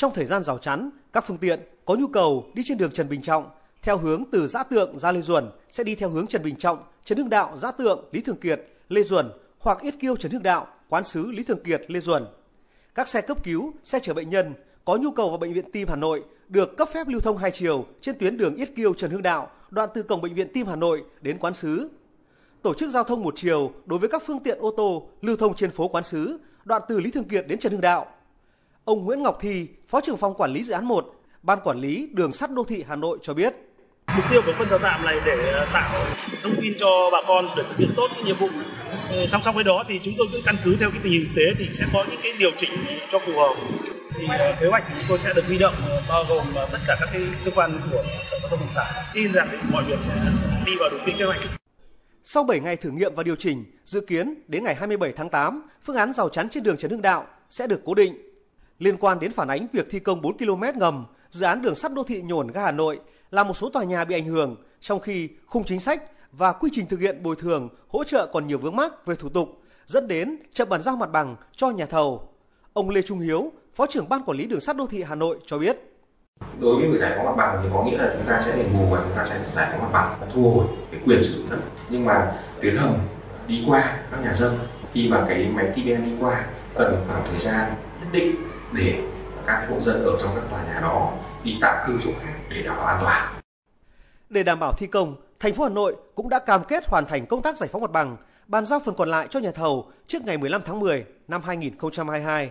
trong thời gian rào chắn, các phương tiện có nhu cầu đi trên đường Trần Bình Trọng theo hướng từ Giã Tượng ra Lê Duẩn sẽ đi theo hướng Trần Bình Trọng, Trần Hưng Đạo, Giã Tượng, Lý Thường Kiệt, Lê Duẩn hoặc Yết Kiêu Trần Hưng Đạo, Quán sứ Lý Thường Kiệt, Lê Duẩn. Các xe cấp cứu, xe chở bệnh nhân có nhu cầu vào bệnh viện Tim Hà Nội được cấp phép lưu thông hai chiều trên tuyến đường Yết Kiêu Trần Hưng Đạo, đoạn từ cổng bệnh viện Tim Hà Nội đến Quán sứ. Tổ chức giao thông một chiều đối với các phương tiện ô tô lưu thông trên phố Quán sứ, đoạn từ Lý Thường Kiệt đến Trần Hưng Đạo. Ông Nguyễn Ngọc Thi, Phó trưởng phòng quản lý dự án 1, Ban quản lý đường sắt đô thị Hà Nội cho biết. Mục tiêu của phân giờ tạm này để tạo thông tin cho bà con để thực hiện tốt cái nhiệm vụ. Ờ, song song với đó thì chúng tôi cũng căn cứ theo cái tình hình thực tế thì sẽ có những cái điều chỉnh cho phù hợp. Thì ờ, kế hoạch chúng tôi sẽ được huy động ờ, bao gồm tất cả các cái cơ quan của Sở Giao thông Vận tải. Tin rằng mọi việc sẽ đi vào đúng kế hoạch. Sau 7 ngày thử nghiệm và điều chỉnh, dự kiến đến ngày 27 tháng 8, phương án rào chắn trên đường Trần Hưng Đạo sẽ được cố định. Liên quan đến phản ánh việc thi công 4 km ngầm, dự án đường sắt đô thị nhổn ga Hà Nội là một số tòa nhà bị ảnh hưởng, trong khi khung chính sách và quy trình thực hiện bồi thường, hỗ trợ còn nhiều vướng mắc về thủ tục, dẫn đến chậm bàn giao mặt bằng cho nhà thầu. Ông Lê Trung Hiếu, Phó trưởng Ban Quản lý Đường sắt Đô thị Hà Nội cho biết. Đối với việc giải phóng mặt bằng thì có nghĩa là chúng ta sẽ đền bù và chúng ta sẽ giải phóng mặt bằng và thu hồi cái quyền sử dụng đất. Nhưng mà tuyến hầm đi qua các nhà dân khi mà cái máy TBM đi qua cần khoảng thời gian nhất định để các hộ dân ở trong các tòa nhà đó đi tạm cư chỗ khác để đảm bảo an toàn. Để đảm bảo thi công, thành phố Hà Nội cũng đã cam kết hoàn thành công tác giải phóng mặt bằng, bàn giao phần còn lại cho nhà thầu trước ngày 15 tháng 10 năm 2022.